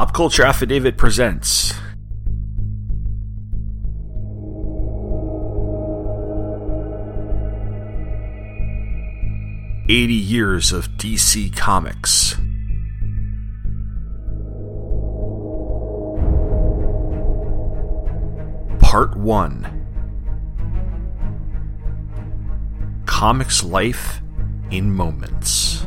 Pop Culture Affidavit presents. Eighty years of DC Comics. Part 1 Comics Life in Moments.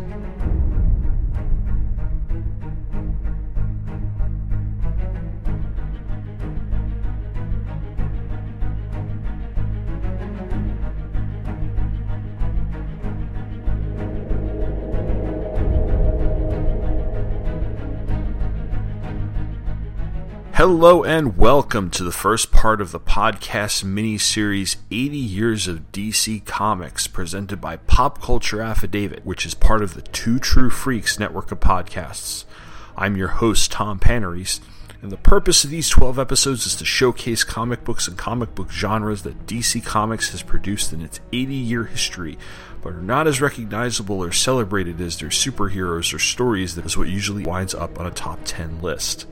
Hello and welcome to the first part of the podcast mini series 80 Years of DC Comics presented by Pop Culture Affidavit, which is part of the Two True Freaks network of podcasts. I'm your host, Tom Panarese, and the purpose of these 12 episodes is to showcase comic books and comic book genres that DC Comics has produced in its 80 year history, but are not as recognizable or celebrated as their superheroes or stories that is what usually winds up on a top 10 list.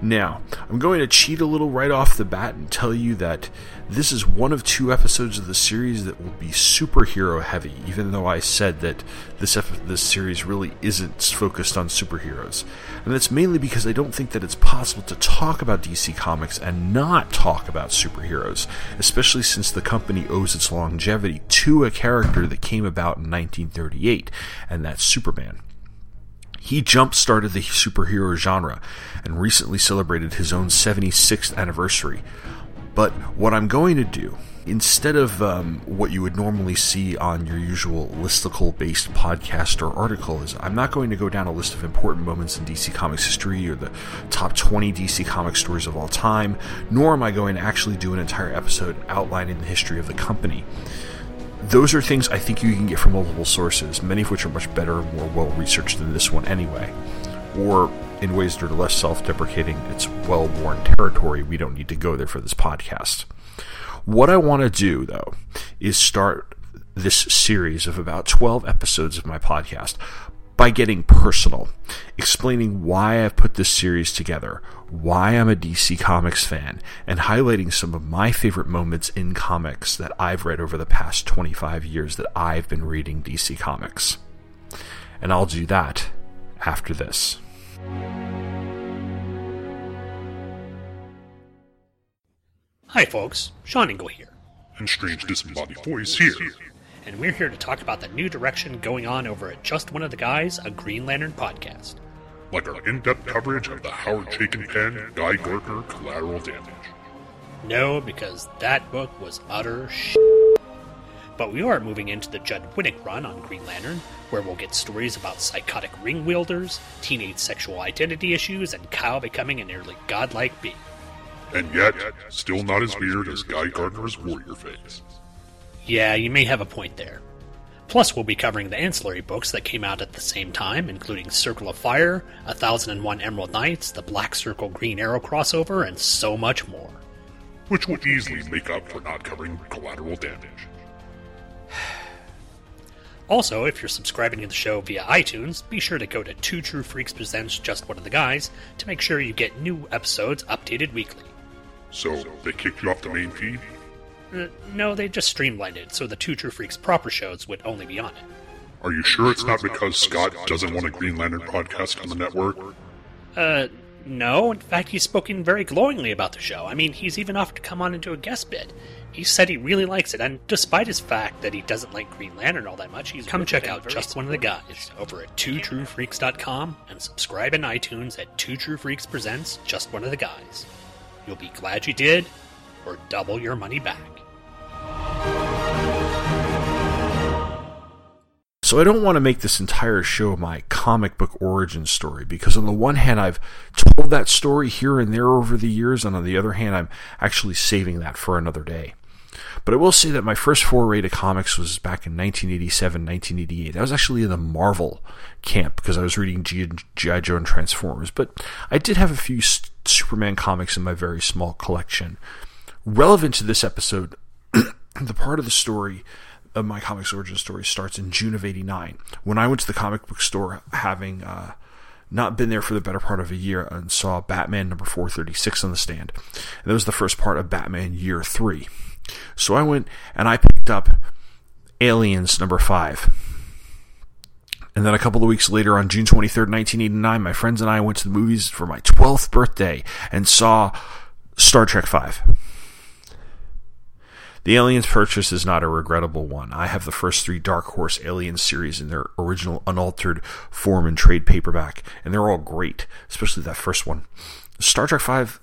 Now, I'm going to cheat a little right off the bat and tell you that this is one of two episodes of the series that will be superhero heavy, even though I said that this this series really isn't focused on superheroes. And that's mainly because I don't think that it's possible to talk about DC Comics and not talk about superheroes, especially since the company owes its longevity to a character that came about in 1938, and that's Superman. He jump started the superhero genre and recently celebrated his own 76th anniversary. But what I'm going to do, instead of um, what you would normally see on your usual listicle based podcast or article, is I'm not going to go down a list of important moments in DC Comics history or the top 20 DC Comics stories of all time, nor am I going to actually do an entire episode outlining the history of the company those are things I think you can get from multiple sources, many of which are much better more well researched than this one anyway. Or in ways that are less self deprecating, it's well worn territory. We don't need to go there for this podcast. What I want to do, though, is start this series of about 12 episodes of my podcast by getting personal, explaining why I've put this series together, why I'm a DC Comics fan, and highlighting some of my favorite moments in comics that I've read over the past 25 years that I've been reading DC Comics. And I'll do that after this. Hi, folks. Sean Engel here. And Strange Disembodied Voice here and we're here to talk about the new direction going on over at Just One of the Guys, a Green Lantern podcast. Like our in depth coverage of the Howard Chaykin pen Guy Gardner Collateral Damage. No, because that book was utter sh. But we are moving into the Judd Winick run on Green Lantern, where we'll get stories about psychotic ring wielders, teenage sexual identity issues, and Kyle becoming a nearly godlike being. And yet, still not as weird as Guy Gardner's warrior phase. Yeah, you may have a point there. Plus, we'll be covering the ancillary books that came out at the same time, including Circle of Fire, A Thousand and One Emerald Knights, the Black Circle Green Arrow crossover, and so much more. Which would easily make up for not covering collateral damage. Also, if you're subscribing to the show via iTunes, be sure to go to Two True Freaks Presents Just One of the Guys to make sure you get new episodes updated weekly. So, they kicked you off the main feed? Uh, no, they just streamlined it so the Two True Freaks proper shows would only be on it. Are you sure it's not because Scott doesn't want a Green Lantern podcast on the network? Uh, no. In fact, he's spoken very glowingly about the show. I mean, he's even offered to come on into a guest bit. He said he really likes it, and despite his fact that he doesn't like Green Lantern all that much, he's come check out Just One of the Guys over at twotruefreaks.com and subscribe in iTunes at Two True Freaks Presents Just One of the Guys. You'll be glad you did, or double your money back. So I don't want to make this entire show my comic book origin story because on the one hand I've told that story here and there over the years and on the other hand I'm actually saving that for another day. But I will say that my first foray to comics was back in 1987, 1988. I was actually in the Marvel camp because I was reading G.I. Joe and Transformers, but I did have a few Superman comics in my very small collection. Relevant to this episode, the part of the story of my comics origin story starts in June of '89 when I went to the comic book store having uh, not been there for the better part of a year and saw Batman number 436 on the stand. And that was the first part of Batman Year 3. So I went and I picked up Aliens number 5. And then a couple of weeks later, on June 23rd, 1989, my friends and I went to the movies for my 12th birthday and saw Star Trek 5. The Aliens purchase is not a regrettable one. I have the first three Dark Horse Aliens series in their original unaltered form and trade paperback, and they're all great, especially that first one. Star Trek 5.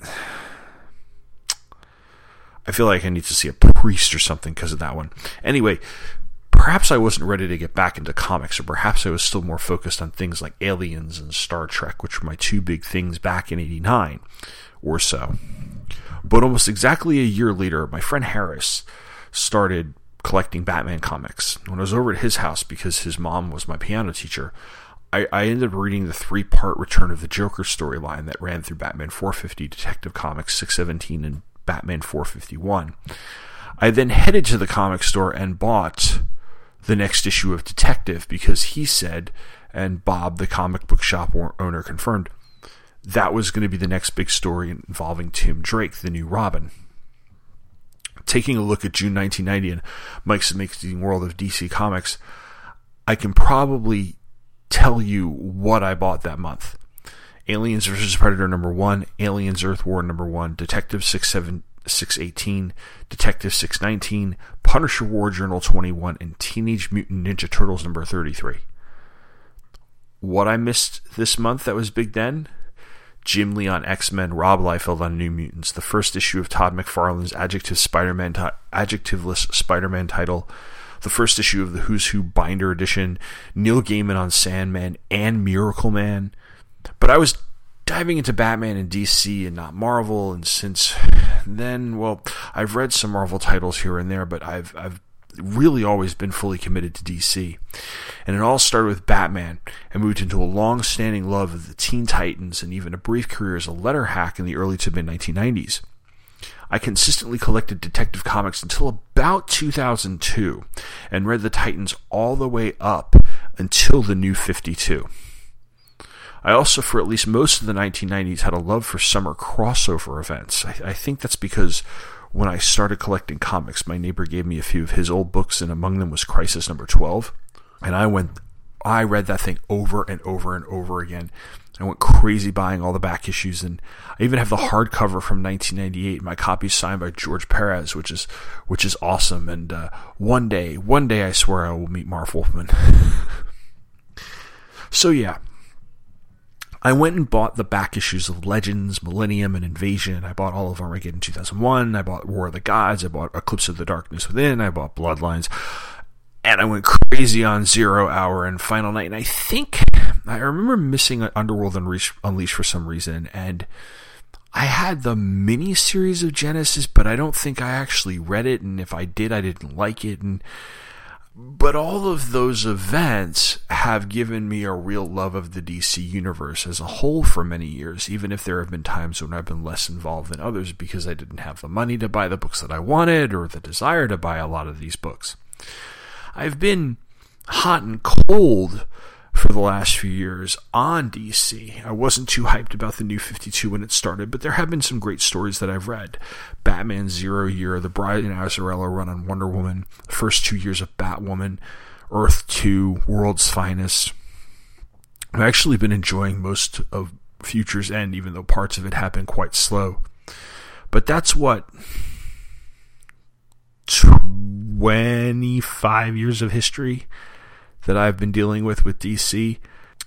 I feel like I need to see a priest or something because of that one. Anyway, perhaps I wasn't ready to get back into comics, or perhaps I was still more focused on things like Aliens and Star Trek, which were my two big things back in 89 or so. But almost exactly a year later, my friend Harris started collecting Batman comics. When I was over at his house because his mom was my piano teacher, I, I ended up reading the three part Return of the Joker storyline that ran through Batman 450, Detective Comics 617, and Batman 451. I then headed to the comic store and bought the next issue of Detective because he said, and Bob, the comic book shop owner, confirmed that was going to be the next big story involving Tim Drake, the new Robin. Taking a look at June 1990 and Mike's Amazing World of DC Comics, I can probably tell you what I bought that month. Aliens vs. Predator number one, Aliens Earth War number one, Detective 618, Detective 619, Punisher War Journal 21, and Teenage Mutant Ninja Turtles number 33. What I missed this month that was big then? Jim Lee on X Men, Rob Liefeld on New Mutants, the first issue of Todd McFarlane's Adjective Spider-Man adjectiveless Spider-Man title, the first issue of the Who's Who Binder edition, Neil Gaiman on Sandman and Miracle Man. But I was diving into Batman and DC and not Marvel, and since then, well, I've read some Marvel titles here and there, but I've I've really always been fully committed to DC. And it all started with Batman and moved into a long standing love of the Teen Titans and even a brief career as a letter hack in the early to mid 1990s. I consistently collected Detective Comics until about 2002 and read the Titans all the way up until the new 52. I also, for at least most of the 1990s, had a love for summer crossover events. I, I think that's because when I started collecting comics, my neighbor gave me a few of his old books, and among them was Crisis number 12. And I went, I read that thing over and over and over again. I went crazy buying all the back issues, and I even have the hardcover from 1998. My copy signed by George Perez, which is which is awesome. And uh, one day, one day, I swear I will meet Marv Wolfman. so yeah, I went and bought the back issues of Legends, Millennium, and Invasion. I bought all of Armageddon 2001. I bought War of the Gods. I bought Eclipse of the Darkness Within. I bought Bloodlines. And I went crazy on Zero Hour and Final Night. And I think I remember missing Underworld Unleashed for some reason. And I had the mini series of Genesis, but I don't think I actually read it. And if I did, I didn't like it. And but all of those events have given me a real love of the DC universe as a whole for many years, even if there have been times when I've been less involved than others because I didn't have the money to buy the books that I wanted or the desire to buy a lot of these books. I've been hot and cold for the last few years on DC. I wasn't too hyped about the new 52 when it started, but there have been some great stories that I've read. Batman Zero Year, the Brian Azzarello run on Wonder Woman, the first two years of Batwoman, Earth 2, World's Finest. I've actually been enjoying most of Future's End, even though parts of it have been quite slow. But that's what 25 years of history that I've been dealing with with DC,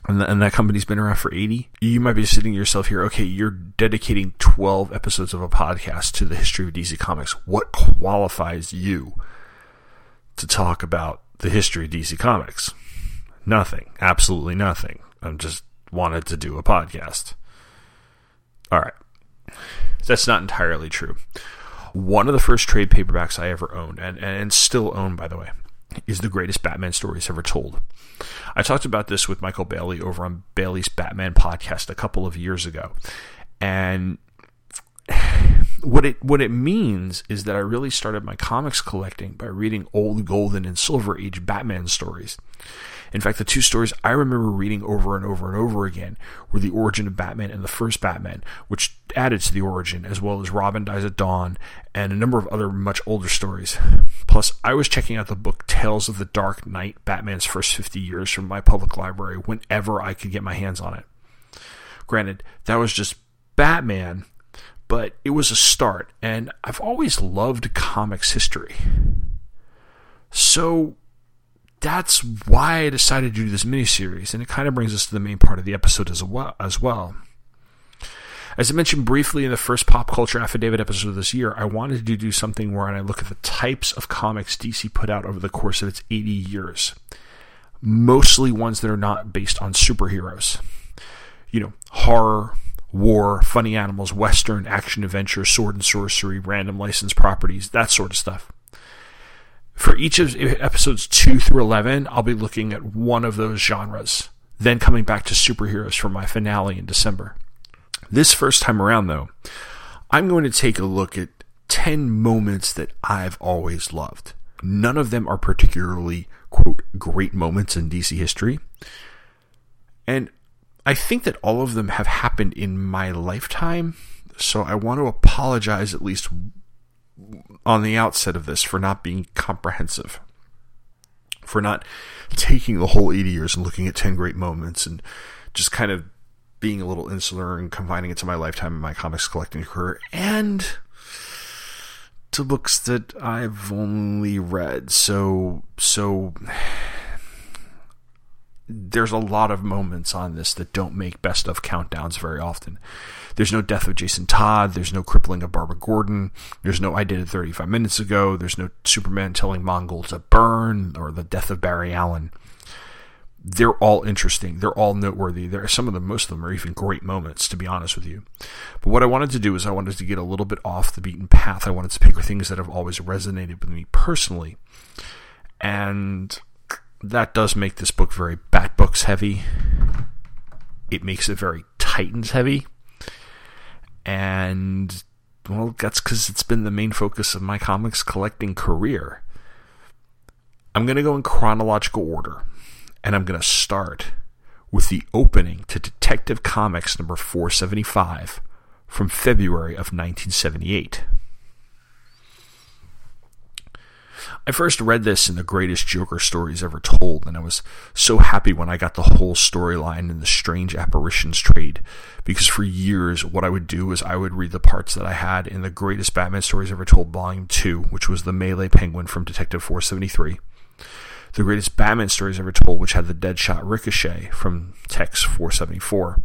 and, and that company's been around for 80, you might be sitting yourself here, okay, you're dedicating 12 episodes of a podcast to the history of DC Comics. What qualifies you to talk about the history of DC Comics? Nothing. Absolutely nothing. I just wanted to do a podcast. All right. That's not entirely true. One of the first trade paperbacks I ever owned, and, and still own, by the way, is the greatest Batman stories ever told. I talked about this with Michael Bailey over on Bailey's Batman podcast a couple of years ago. And what it what it means is that I really started my comics collecting by reading old golden and silver age Batman stories. In fact, the two stories I remember reading over and over and over again were the origin of Batman and the first Batman, which added to the origin, as well as Robin Dies at Dawn and a number of other much older stories. Plus, I was checking out the book Tales of the Dark Knight, Batman's First 50 Years from my public library whenever I could get my hands on it. Granted, that was just Batman, but it was a start, and I've always loved comics history. So that's why I decided to do this miniseries, and it kind of brings us to the main part of the episode as well. As well. As I mentioned briefly in the first Pop Culture Affidavit episode of this year, I wanted to do something where I look at the types of comics DC put out over the course of its 80 years. Mostly ones that are not based on superheroes. You know, horror, war, funny animals, western, action adventure, sword and sorcery, random licensed properties, that sort of stuff. For each of episodes 2 through 11, I'll be looking at one of those genres, then coming back to superheroes for my finale in December. This first time around, though, I'm going to take a look at 10 moments that I've always loved. None of them are particularly, quote, great moments in DC history. And I think that all of them have happened in my lifetime. So I want to apologize at least on the outset of this for not being comprehensive, for not taking the whole 80 years and looking at 10 great moments and just kind of being a little insular and confining it to my lifetime and my comics collecting career and to books that I've only read. So, so there's a lot of moments on this that don't make best of countdowns very often. There's no death of Jason Todd. There's no crippling of Barbara Gordon. There's no I did it 35 minutes ago. There's no Superman telling Mongul to burn or the death of Barry Allen. They're all interesting. They're all noteworthy. There are some of them, most of them are even great moments, to be honest with you. But what I wanted to do is I wanted to get a little bit off the beaten path. I wanted to pick things that have always resonated with me personally. And that does make this book very Bat Books heavy. It makes it very Titans heavy and well, that's because it's been the main focus of my comics collecting career. I'm going to go in chronological order, and I'm going to start with the opening to Detective Comics number 475 from February of 1978. I first read this in the greatest Joker stories ever told, and I was so happy when I got the whole storyline in the Strange Apparitions trade, because for years what I would do is I would read the parts that I had in the greatest Batman stories ever told, Volume 2, which was the Malay Penguin from Detective 473, the greatest Batman stories ever told, which had the Deadshot Ricochet from Tex 474,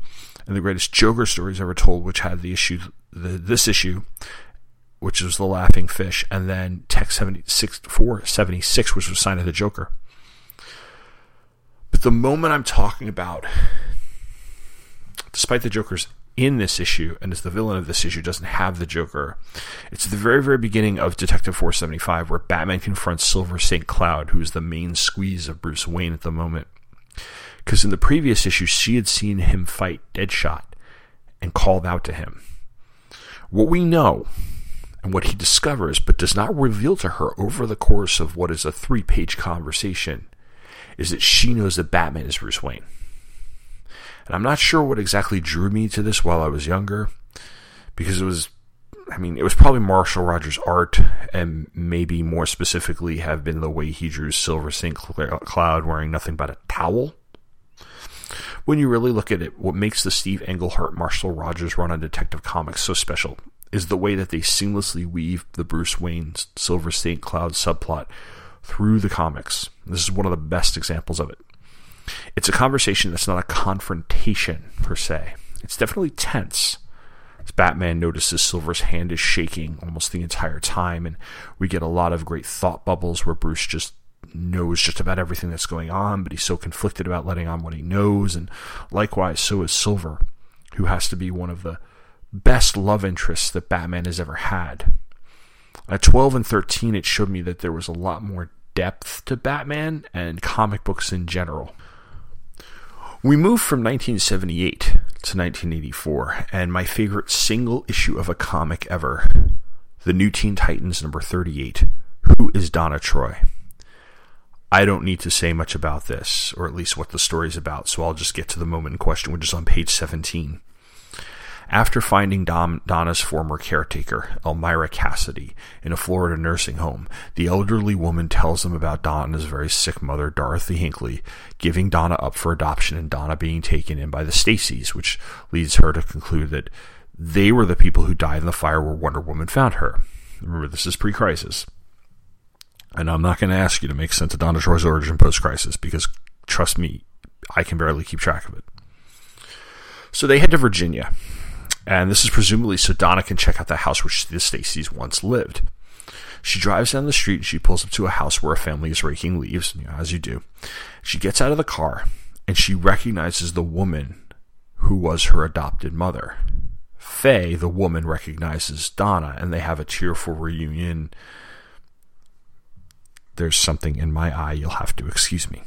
and the greatest Joker stories ever told, which had the issue, the, this issue, which was the Laughing Fish, and then Tech 76, 476, which was signed to the Joker. But the moment I'm talking about, despite the Joker's in this issue, and as the villain of this issue doesn't have the Joker, it's the very, very beginning of Detective 475, where Batman confronts Silver St. Cloud, who is the main squeeze of Bruce Wayne at the moment. Because in the previous issue, she had seen him fight Deadshot and called out to him. What we know and what he discovers, but does not reveal to her over the course of what is a three page conversation, is that she knows that Batman is Bruce Wayne. And I'm not sure what exactly drew me to this while I was younger, because it was, I mean, it was probably Marshall Rogers' art, and maybe more specifically have been the way he drew Silver St. Cloud wearing nothing but a towel. When you really look at it, what makes the Steve Englehart Marshall Rogers run on Detective Comics so special is the way that they seamlessly weave the Bruce Wayne Silver St. Cloud subplot through the comics. This is one of the best examples of it. It's a conversation that's not a confrontation per se. It's definitely tense. As Batman notices Silver's hand is shaking almost the entire time, and we get a lot of great thought bubbles where Bruce just knows just about everything that's going on, but he's so conflicted about letting on what he knows, and likewise, so is Silver, who has to be one of the best love interests that Batman has ever had. At 12 and 13, it showed me that there was a lot more depth to Batman and comic books in general. We move from 1978 to 1984, and my favorite single issue of a comic ever The New Teen Titans number 38 Who is Donna Troy? I don't need to say much about this, or at least what the story is about, so I'll just get to the moment in question, which is on page 17. After finding Dom, Donna's former caretaker, Elmira Cassidy, in a Florida nursing home, the elderly woman tells them about Donna's very sick mother, Dorothy Hinckley, giving Donna up for adoption and Donna being taken in by the Stacys, which leads her to conclude that they were the people who died in the fire where Wonder Woman found her. Remember, this is pre crisis. And I'm not going to ask you to make sense of Donna Troy's origin post crisis because, trust me, I can barely keep track of it. So they head to Virginia, and this is presumably so Donna can check out the house which the Stacys once lived. She drives down the street and she pulls up to a house where a family is raking leaves, you know, as you do. She gets out of the car and she recognizes the woman who was her adopted mother. Faye, the woman, recognizes Donna and they have a tearful reunion there's something in my eye, you'll have to excuse me.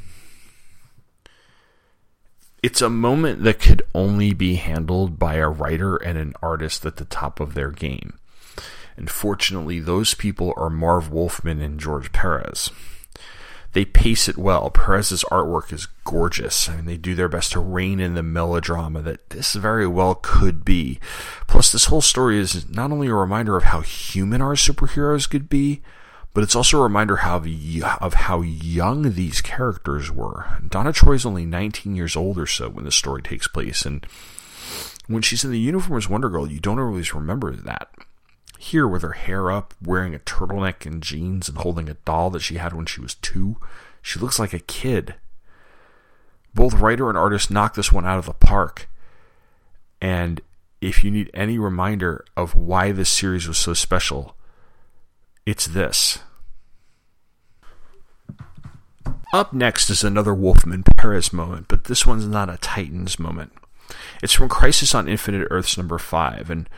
It's a moment that could only be handled by a writer and an artist at the top of their game. And fortunately, those people are Marv Wolfman and George Perez. They pace it well. Perez's artwork is gorgeous. I mean, they do their best to rein in the melodrama that this very well could be. Plus, this whole story is not only a reminder of how human our superheroes could be, but it's also a reminder how of how young these characters were. Donna Troy's only 19 years old or so when the story takes place, and when she's in the uniform as Wonder Girl, you don't always remember that. Here, with her hair up, wearing a turtleneck and jeans, and holding a doll that she had when she was two, she looks like a kid. Both writer and artist knocked this one out of the park. And if you need any reminder of why this series was so special, it's this. Up next is another Wolfman Perez moment, but this one's not a Titans moment. It's from Crisis on Infinite Earths number 5, and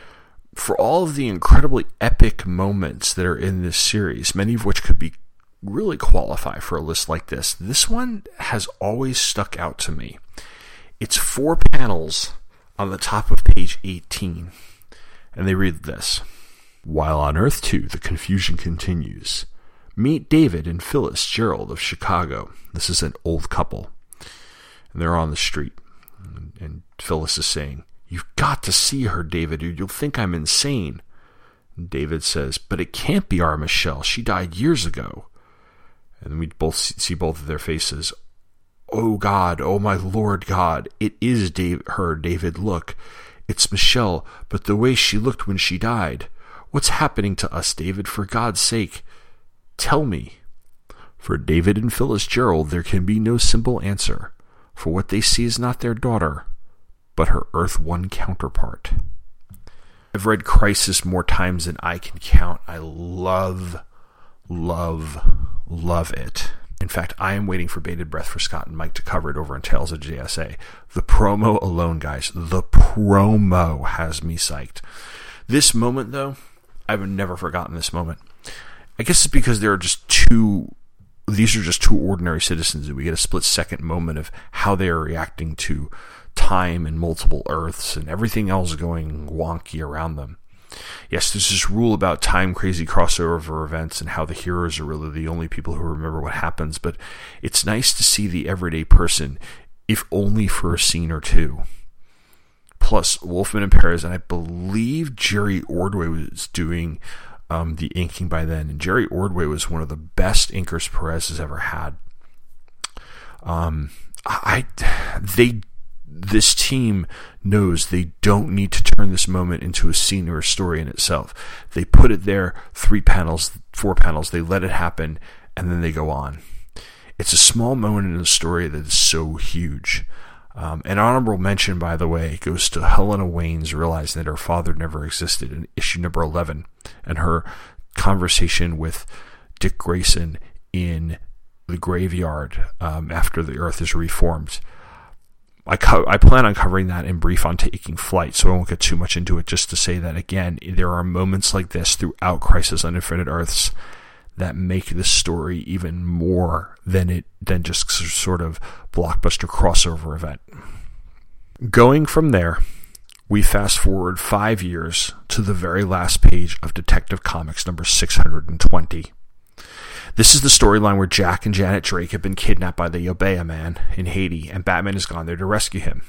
for all of the incredibly epic moments that are in this series, many of which could be really qualify for a list like this, this one has always stuck out to me. It's four panels on the top of page 18, and they read this. While on Earth 2, the confusion continues. Meet David and Phyllis Gerald of Chicago. This is an old couple. And they're on the street. And Phyllis is saying, You've got to see her, David, or you'll think I'm insane. And David says, But it can't be our Michelle. She died years ago. And we both see both of their faces. Oh God, oh my Lord God, it is Dave, her, David. Look, it's Michelle, but the way she looked when she died. What's happening to us, David? For God's sake, Tell me. For David and Phyllis Gerald, there can be no simple answer, for what they see is not their daughter, but her Earth One counterpart. I've read Crisis more times than I can count. I love, love, love it. In fact, I am waiting for bated breath for Scott and Mike to cover it over in Tales of JSA. The promo alone, guys, the promo has me psyched. This moment, though, I've never forgotten this moment. I guess it's because there are just two. These are just two ordinary citizens, and we get a split second moment of how they are reacting to time and multiple Earths and everything else going wonky around them. Yes, there's this rule about time crazy crossover events and how the heroes are really the only people who remember what happens, but it's nice to see the everyday person, if only for a scene or two. Plus, Wolfman and Perez, and I believe Jerry Ordway was doing um, the inking by then. And Jerry Ordway was one of the best inkers Perez has ever had. Um, I they this team knows they don't need to turn this moment into a scene or a story in itself. They put it there, three panels, four panels. They let it happen, and then they go on. It's a small moment in the story that is so huge. Um, an honorable mention, by the way, goes to Helena Waynes realizing that her father never existed in issue number 11 and her conversation with Dick Grayson in the graveyard um, after the Earth is reformed. I, co- I plan on covering that in brief on taking flight, so I won't get too much into it. Just to say that again, there are moments like this throughout Crisis on Infinite Earths that make this story even more than it than just sort of blockbuster crossover event. Going from there, we fast forward five years to the very last page of Detective Comics number 620. This is the storyline where Jack and Janet Drake have been kidnapped by the Obeah man in Haiti, and Batman has gone there to rescue him.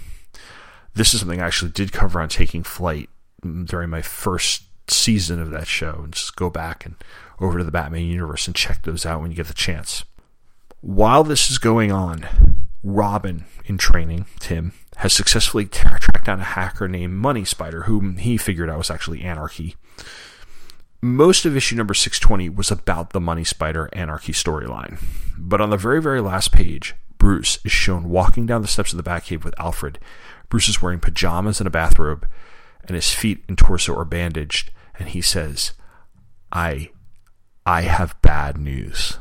This is something I actually did cover on Taking Flight mm, during my first season of that show, and just go back and over to the Batman universe and check those out when you get the chance. While this is going on, Robin, in training, Tim, has successfully tracked down a hacker named Money Spider, whom he figured out was actually Anarchy. Most of issue number 620 was about the Money Spider Anarchy storyline. But on the very, very last page, Bruce is shown walking down the steps of the Batcave with Alfred. Bruce is wearing pajamas and a bathrobe, and his feet and torso are bandaged, and he says, I I have bad news.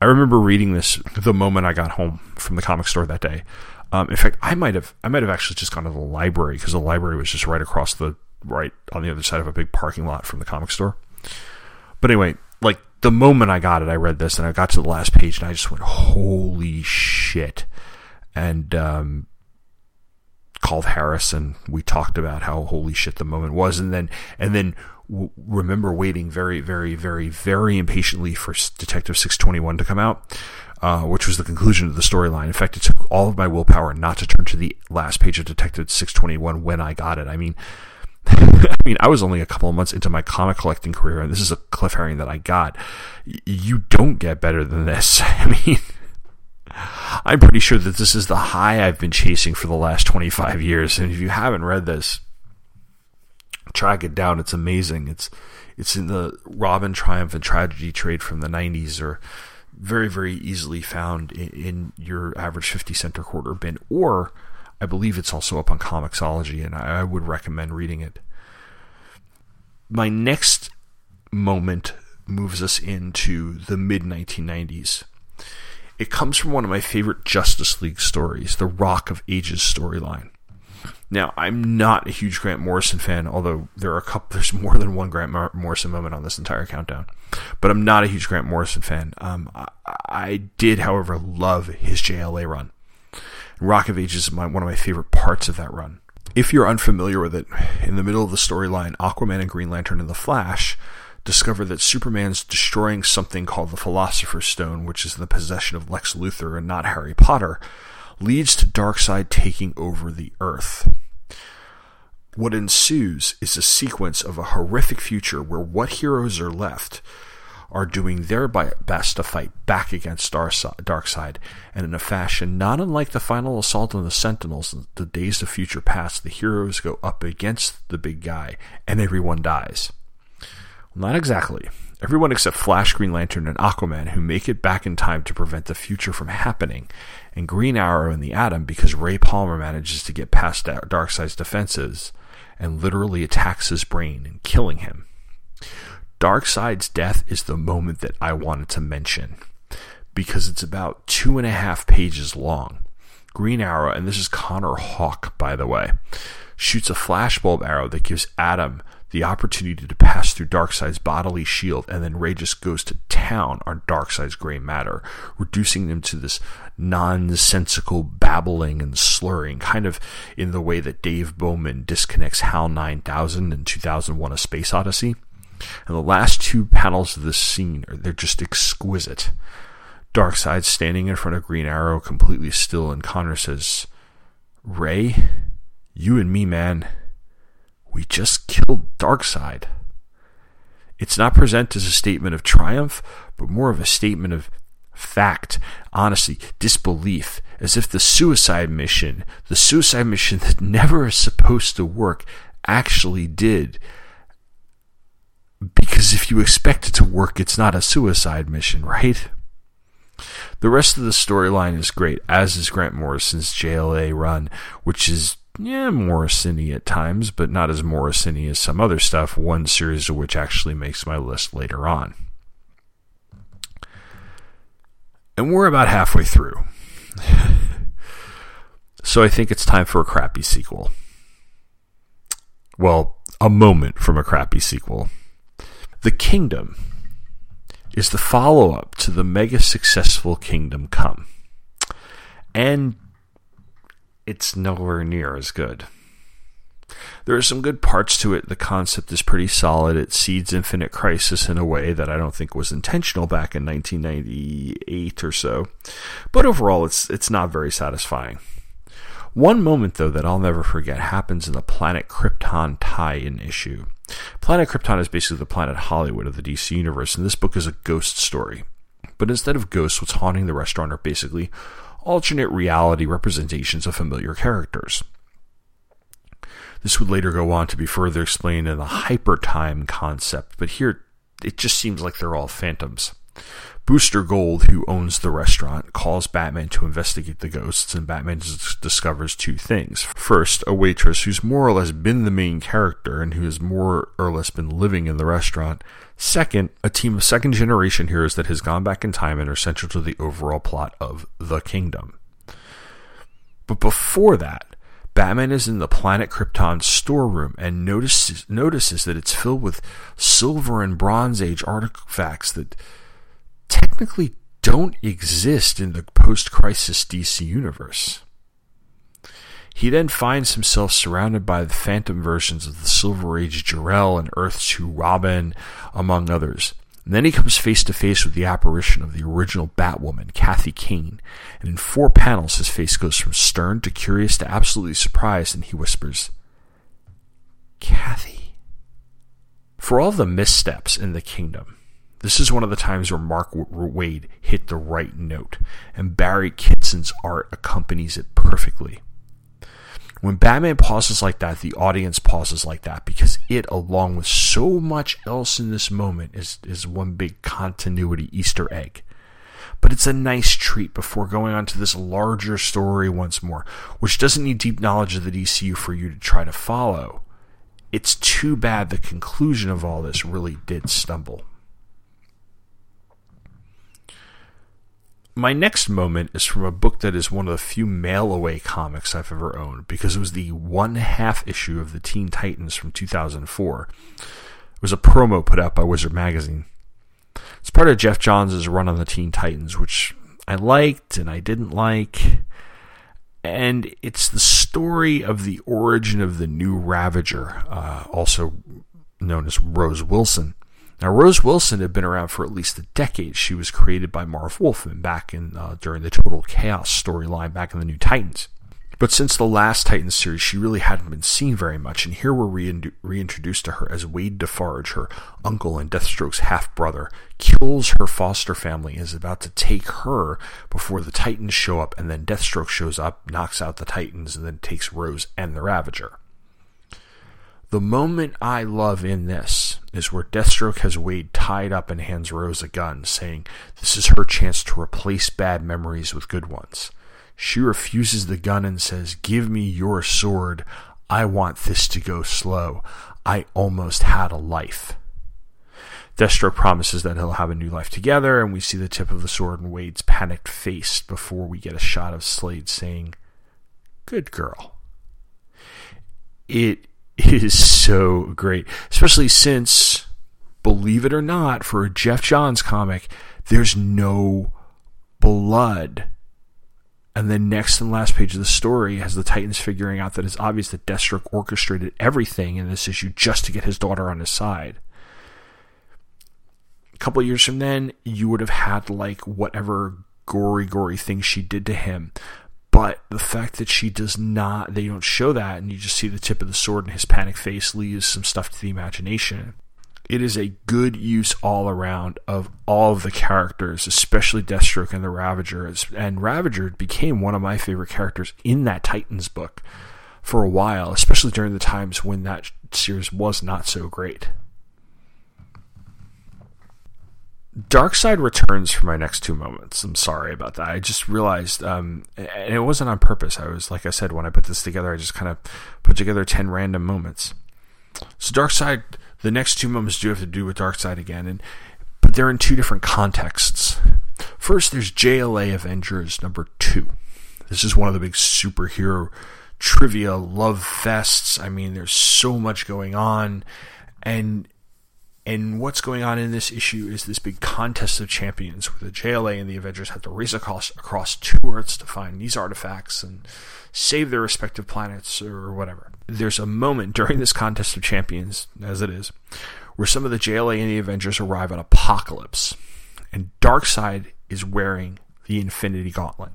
I remember reading this the moment I got home from the comic store that day. Um, in fact, I might have I might have actually just gone to the library because the library was just right across the right on the other side of a big parking lot from the comic store. But anyway, like the moment I got it, I read this and I got to the last page and I just went, "Holy shit!" And um, called Harris and we talked about how holy shit the moment was, and then and then w- remember waiting very, very, very, very impatiently for Detective 621 to come out, uh, which was the conclusion of the storyline. In fact, it took all of my willpower not to turn to the last page of Detective 621 when I got it. I mean, I mean, I was only a couple of months into my comic collecting career, and this is a cliffhanger that I got. You don't get better than this. I mean, I'm pretty sure that this is the high I've been chasing for the last 25 years. And if you haven't read this, track it down. It's amazing. It's it's in the Robin Triumph and Tragedy trade from the 90s or very, very easily found in, in, your average 50 cent or quarter bin. Or I believe it's also up on Comixology, and I, I would recommend reading it. My next moment moves us into the mid 1990s. It comes from one of my favorite Justice League stories, the Rock of Ages storyline. Now, I'm not a huge Grant Morrison fan, although there are a couple. There's more than one Grant Morrison moment on this entire countdown, but I'm not a huge Grant Morrison fan. Um, I, I, did, however, love his JLA run. Rock of Ages is my, one of my favorite parts of that run. If you're unfamiliar with it, in the middle of the storyline, Aquaman and Green Lantern and the Flash discover that Superman's destroying something called the Philosopher's Stone, which is the possession of Lex Luthor and not Harry Potter leads to Darkseid taking over the Earth. What ensues is a sequence of a horrific future where what heroes are left are doing their best to fight back against Darkseid, and in a fashion not unlike the final assault on the Sentinels in the days of future past, the heroes go up against the big guy, and everyone dies. Well, not exactly. Everyone except Flash, Green Lantern, and Aquaman who make it back in time to prevent the future from happening, and Green Arrow and the Atom because Ray Palmer manages to get past Darkseid's defenses and literally attacks his brain and killing him. Darkseid's death is the moment that I wanted to mention because it's about two and a half pages long. Green Arrow, and this is Connor Hawke, by the way, shoots a flashbulb arrow that gives Atom the opportunity to pass through Darkseid's bodily shield, and then Ray just goes to town on Darkseid's gray matter, reducing them to this nonsensical babbling and slurring, kind of in the way that Dave Bowman disconnects HAL 9000 in 2001 A Space Odyssey. And the last two panels of this scene are they're just exquisite. Darkseid standing in front of Green Arrow completely still, and Connor says, Ray, you and me, man, we just killed Darkseid. It's not presented as a statement of triumph, but more of a statement of fact, honesty, disbelief, as if the suicide mission, the suicide mission that never is supposed to work, actually did. Because if you expect it to work, it's not a suicide mission, right? The rest of the storyline is great, as is Grant Morrison's JLA run, which is yeah, morrison at times, but not as morrison as some other stuff, one series of which actually makes my list later on. And we're about halfway through. so I think it's time for a crappy sequel. Well, a moment from a crappy sequel. The Kingdom is the follow up to the mega successful Kingdom Come. And it's nowhere near as good. There are some good parts to it. The concept is pretty solid. It seeds Infinite Crisis in a way that I don't think was intentional back in 1998 or so. But overall, it's it's not very satisfying. One moment, though, that I'll never forget happens in the Planet Krypton tie in issue. Planet Krypton is basically the planet Hollywood of the DC universe, and this book is a ghost story. But instead of ghosts, what's haunting the restaurant are basically alternate reality representations of familiar characters. This would later go on to be further explained in the hypertime concept, but here it just seems like they're all phantoms. Booster Gold, who owns the restaurant, calls Batman to investigate the ghosts, and Batman discovers two things. First, a waitress who's more or less been the main character and who has more or less been living in the restaurant. Second, a team of second generation heroes that has gone back in time and are central to the overall plot of The Kingdom. But before that, Batman is in the planet Krypton storeroom and notices, notices that it's filled with silver and bronze age artifacts that technically don't exist in the post crisis DC universe. He then finds himself surrounded by the phantom versions of the Silver Age Jor-El and Earth 2 Robin, among others. And then he comes face to face with the apparition of the original Batwoman, Kathy Kane. And in four panels, his face goes from stern to curious to absolutely surprised, and he whispers, Kathy. For all the missteps in the kingdom, this is one of the times where Mark Waid hit the right note, and Barry Kitson's art accompanies it perfectly. When Batman pauses like that, the audience pauses like that because it, along with so much else in this moment, is, is one big continuity Easter egg. But it's a nice treat before going on to this larger story once more, which doesn't need deep knowledge of the DCU for you to try to follow. It's too bad the conclusion of all this really did stumble. My next moment is from a book that is one of the few mail away comics I've ever owned because it was the one half issue of the Teen Titans from 2004. It was a promo put out by Wizard Magazine. It's part of Geoff Johns' run on the Teen Titans, which I liked and I didn't like. And it's the story of the origin of the new Ravager, uh, also known as Rose Wilson. Now, Rose Wilson had been around for at least a decade. She was created by Marv Wolfman back in uh, during the Total Chaos storyline back in the New Titans. But since the last Titans series, she really hadn't been seen very much, and here we're re- reintroduced to her as Wade Defarge, her uncle and Deathstroke's half brother, kills her foster family and is about to take her before the Titans show up, and then Deathstroke shows up, knocks out the Titans, and then takes Rose and the Ravager. The moment I love in this is where Deathstroke has Wade tied up and hands Rose a gun, saying this is her chance to replace bad memories with good ones. She refuses the gun and says, Give me your sword. I want this to go slow. I almost had a life. Deathstroke promises that he'll have a new life together, and we see the tip of the sword in Wade's panicked face before we get a shot of Slade saying, Good girl. It is so great, especially since, believe it or not, for a Geoff Johns comic, there's no blood. And then next and last page of the story has the Titans figuring out that it's obvious that Deathstroke orchestrated everything in this issue just to get his daughter on his side. A couple years from then, you would have had like whatever gory, gory thing she did to him. But the fact that she does not, they don't show that, and you just see the tip of the sword and his panic face leaves some stuff to the imagination. It is a good use all around of all of the characters, especially Deathstroke and the Ravager. And Ravager became one of my favorite characters in that Titans book for a while, especially during the times when that series was not so great. Darkseid returns for my next two moments. I'm sorry about that. I just realized, um, and it wasn't on purpose. I was, like I said, when I put this together, I just kind of put together 10 random moments. So, Darkseid, the next two moments do have to do with Darkseid again, and but they're in two different contexts. First, there's JLA Avengers number two. This is one of the big superhero trivia love fests. I mean, there's so much going on, and And what's going on in this issue is this big contest of champions where the JLA and the Avengers have to race across, across two Earths to find these artifacts and save their respective planets or whatever. There's a moment during this contest of champions, as it is, where some of the JLA and the Avengers arrive at Apokolips. and Darkseid is wearing the Infinity Gauntlet.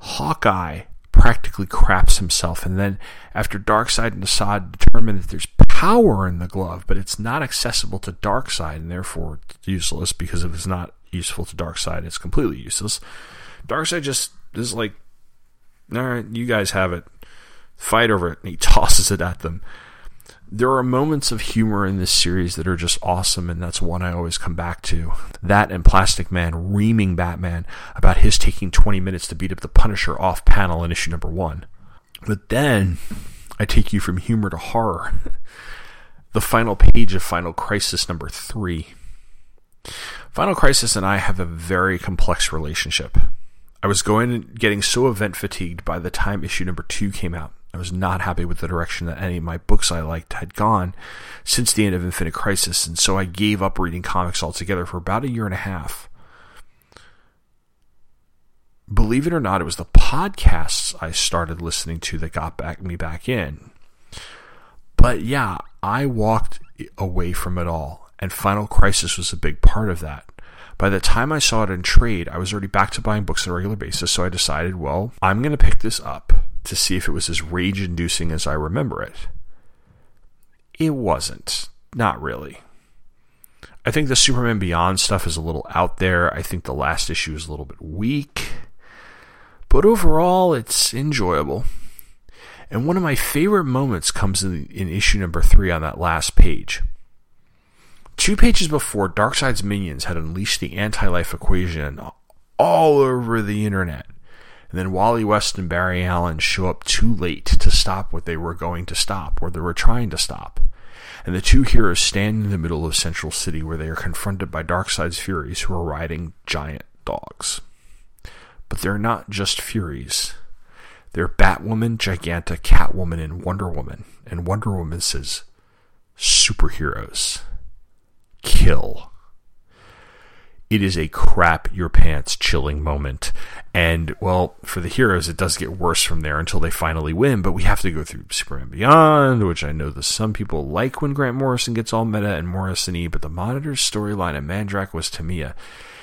Hawkeye practically craps himself, and then after Darkseid and Desaad determine that there's power in the glove, but it's not accessible to Darkseid, and therefore useless because if it's not useful to Darkseid, it's completely useless. Darkseid just is like, all right, you guys have it, fight over it, and he tosses it at them there are moments of humor in this series that are just awesome, and that's one I always come back to. That and Plastic Man reaming Batman about his taking 20 minutes to beat up the Punisher off panel in issue number one. But then I take you from humor to horror. the final page of Final Crisis number three. Final Crisis and I have a very complex relationship. I was going getting so event fatigued by the time issue number two came out I was not happy with the direction that any of my books I liked had gone since the end of Infinite Crisis, and so I gave up reading comics altogether for about a year and a half. Believe it or not, it was the podcasts I started listening to that got back me back in. But yeah, I walked away from it all, and Final Crisis was a big part of that. By the time I saw it in trade, I was already back to buying books on a regular basis, so I decided, well, I'm going to pick this up to see if it was as rage inducing as I remember it. It wasn't. Not really. I think the Superman Beyond stuff is a little out there. I think the last issue is a little bit weak. But overall, it's enjoyable. And one of my favorite moments comes in, in issue number three on that last page. Two pages before, Darkseid's minions had unleashed the anti life equation all over the internet. And then Wally West and Barry Allen show up too late to stop what they were going to stop, or they were trying to stop. And the two heroes stand in the middle of Central City where they are confronted by Darkseid's Furies who are riding giant dogs. But they're not just Furies. They're Batwoman, Giganta, Catwoman, and Wonder Woman. And Wonder Woman says, superheroes. Kill it is a crap your pants chilling moment. And well, for the heroes, it does get worse from there until they finally win. But we have to go through Superman Beyond, which I know that some people like when Grant Morrison gets all meta and Morrison-y, but the Monitor's storyline and Mandrake was to me a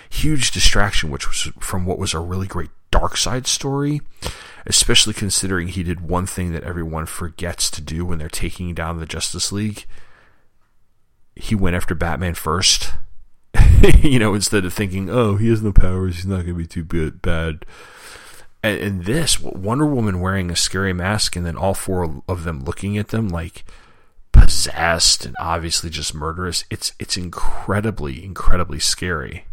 huge distraction, which was from what was a really great Darkseid story, especially considering he did one thing that everyone forgets to do when they're taking down the Justice League. He went after Batman first you know, instead of thinking, oh, he has no powers, he's not going to be too bad. And, and, this, Wonder Woman wearing a scary mask, and then all four of them looking at them like possessed and obviously just murderous. It's it's incredibly, incredibly scary.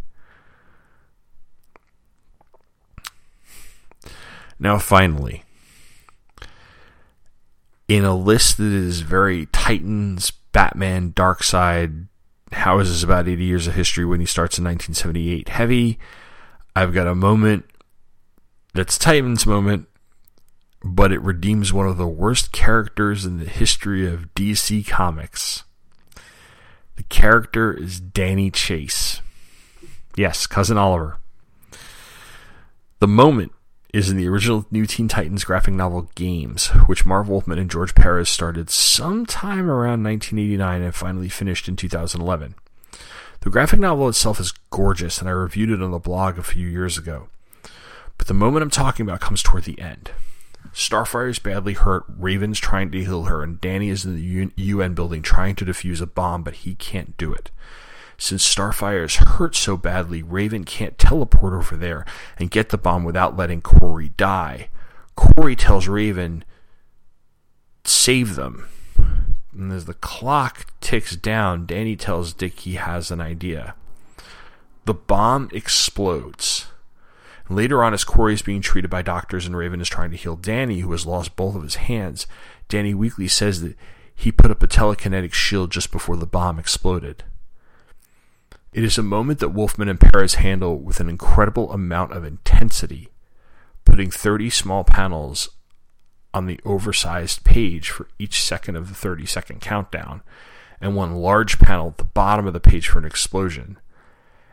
Now, finally, in a list that is very Titans, Batman, Darkseid, how is this about 80 years of history when he starts in 1978 heavy? I've got a moment that's Titan's moment, but it redeems one of the worst characters in the history of DC Comics. The character is Danny Chase. Yes, Cousin Oliver. The moment is in the original New Teen Titans graphic novel Games, which Marv Wolfman and George Perez started sometime around 1989 and finally finished in 2011. The graphic novel itself is gorgeous, and I reviewed it on the blog a few years ago. But the moment I'm talking about comes toward the end. Starfire is badly hurt, Raven's trying to heal her, and Danny is in the UN building trying to defuse a bomb, but he can't do it. Since Starfire is hurt so badly, Raven can't teleport over there and get the bomb without letting Kory die. Kory tells Raven, save them. And as the clock ticks down, Danny tells Dick he has an idea. The bomb explodes. Later on, as Kory is being treated by doctors and Raven is trying to heal Danny, who has lost both of his hands, Danny weakly says that he put up a telekinetic shield just before the bomb exploded. It is a moment that Wolfman and Perez handle with an incredible amount of intensity, putting 30 small panels on the oversized page for each second of the 30 second countdown, and one large panel at the bottom of the page for an explosion.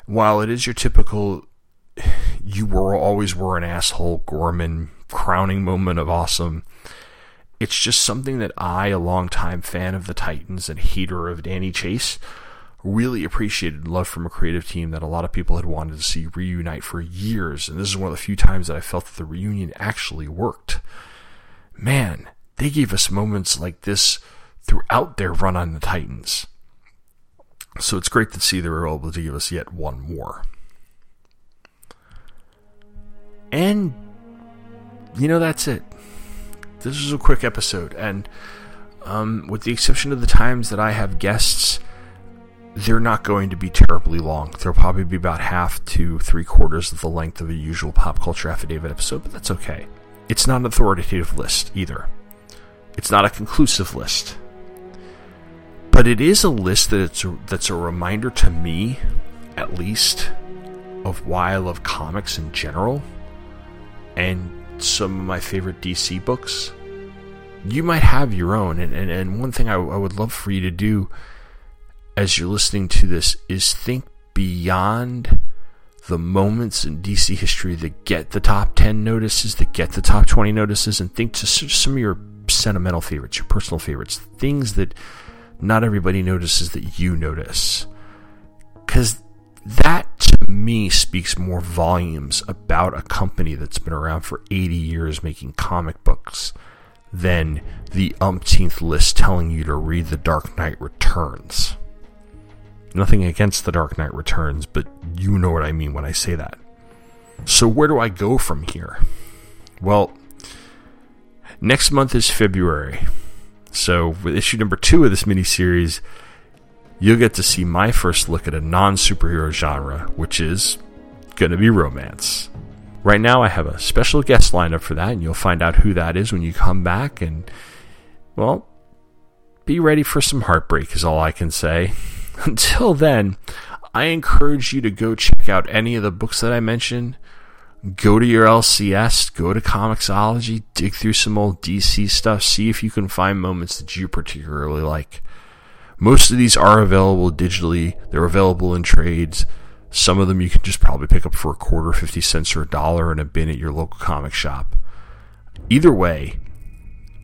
While it is your typical you were always were an asshole Gorman crowning moment of awesome, it's just something that I, a longtime fan of the Titans and hater of Danny Chase, really appreciated love from a creative team that a lot of people had wanted to see reunite for years. And this is one of the few times that I felt that the reunion actually worked. Man, they gave us moments like this throughout their run on the Titans. So it's great to see they were able to give us yet one more. And, you know, that's it. This is a quick episode. And um, with the exception of the times that I have guests, they're not going to be terribly long. They'll probably be about half to three quarters of the length of a usual pop culture affidavit episode, but that's okay. It's not an authoritative list either. It's not a conclusive list. But it is a list that it's a, that's a reminder to me, at least, of why I love comics in general and some of my favorite DC books. You might have your own, and, and, and one thing I, I would love for you to do as you're listening to this is think beyond the moments in DC history that get the top 10 notices, that get the top 20 notices, and think to some of your sentimental favorites, your personal favorites, things that not everybody notices that you notice. Because that to me speaks more volumes about a company that's been around for 80 years making comic books than the umpteenth list telling you to read The Dark Knight Returns. Nothing against The Dark Knight Returns, but you know what I mean when I say that. So, where do I go from here? Well, next month is February. So, with issue number two of this mini series, you'll get to see my first look at a non superhero genre, which is going to be romance. Right now, I have a special guest lined up for that, and you'll find out who that is when you come back. And, well, be ready for some heartbreak, is all I can say. Until then, I encourage you to go check out any of the books that I mentioned. Go to your LCS, go to Comixology, dig through some old DC stuff, see if you can find moments that you particularly like. Most of these are available digitally, they're available in trades. Some of them you can just probably pick up for a quarter, 50 cents, or a dollar in a bin at your local comic shop. Either way,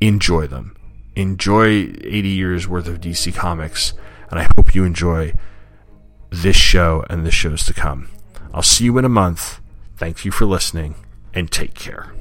enjoy them. Enjoy 80 years worth of DC Comics and I hope you enjoy this show and the shows to come. I'll see you in a month. Thank you for listening, and take care.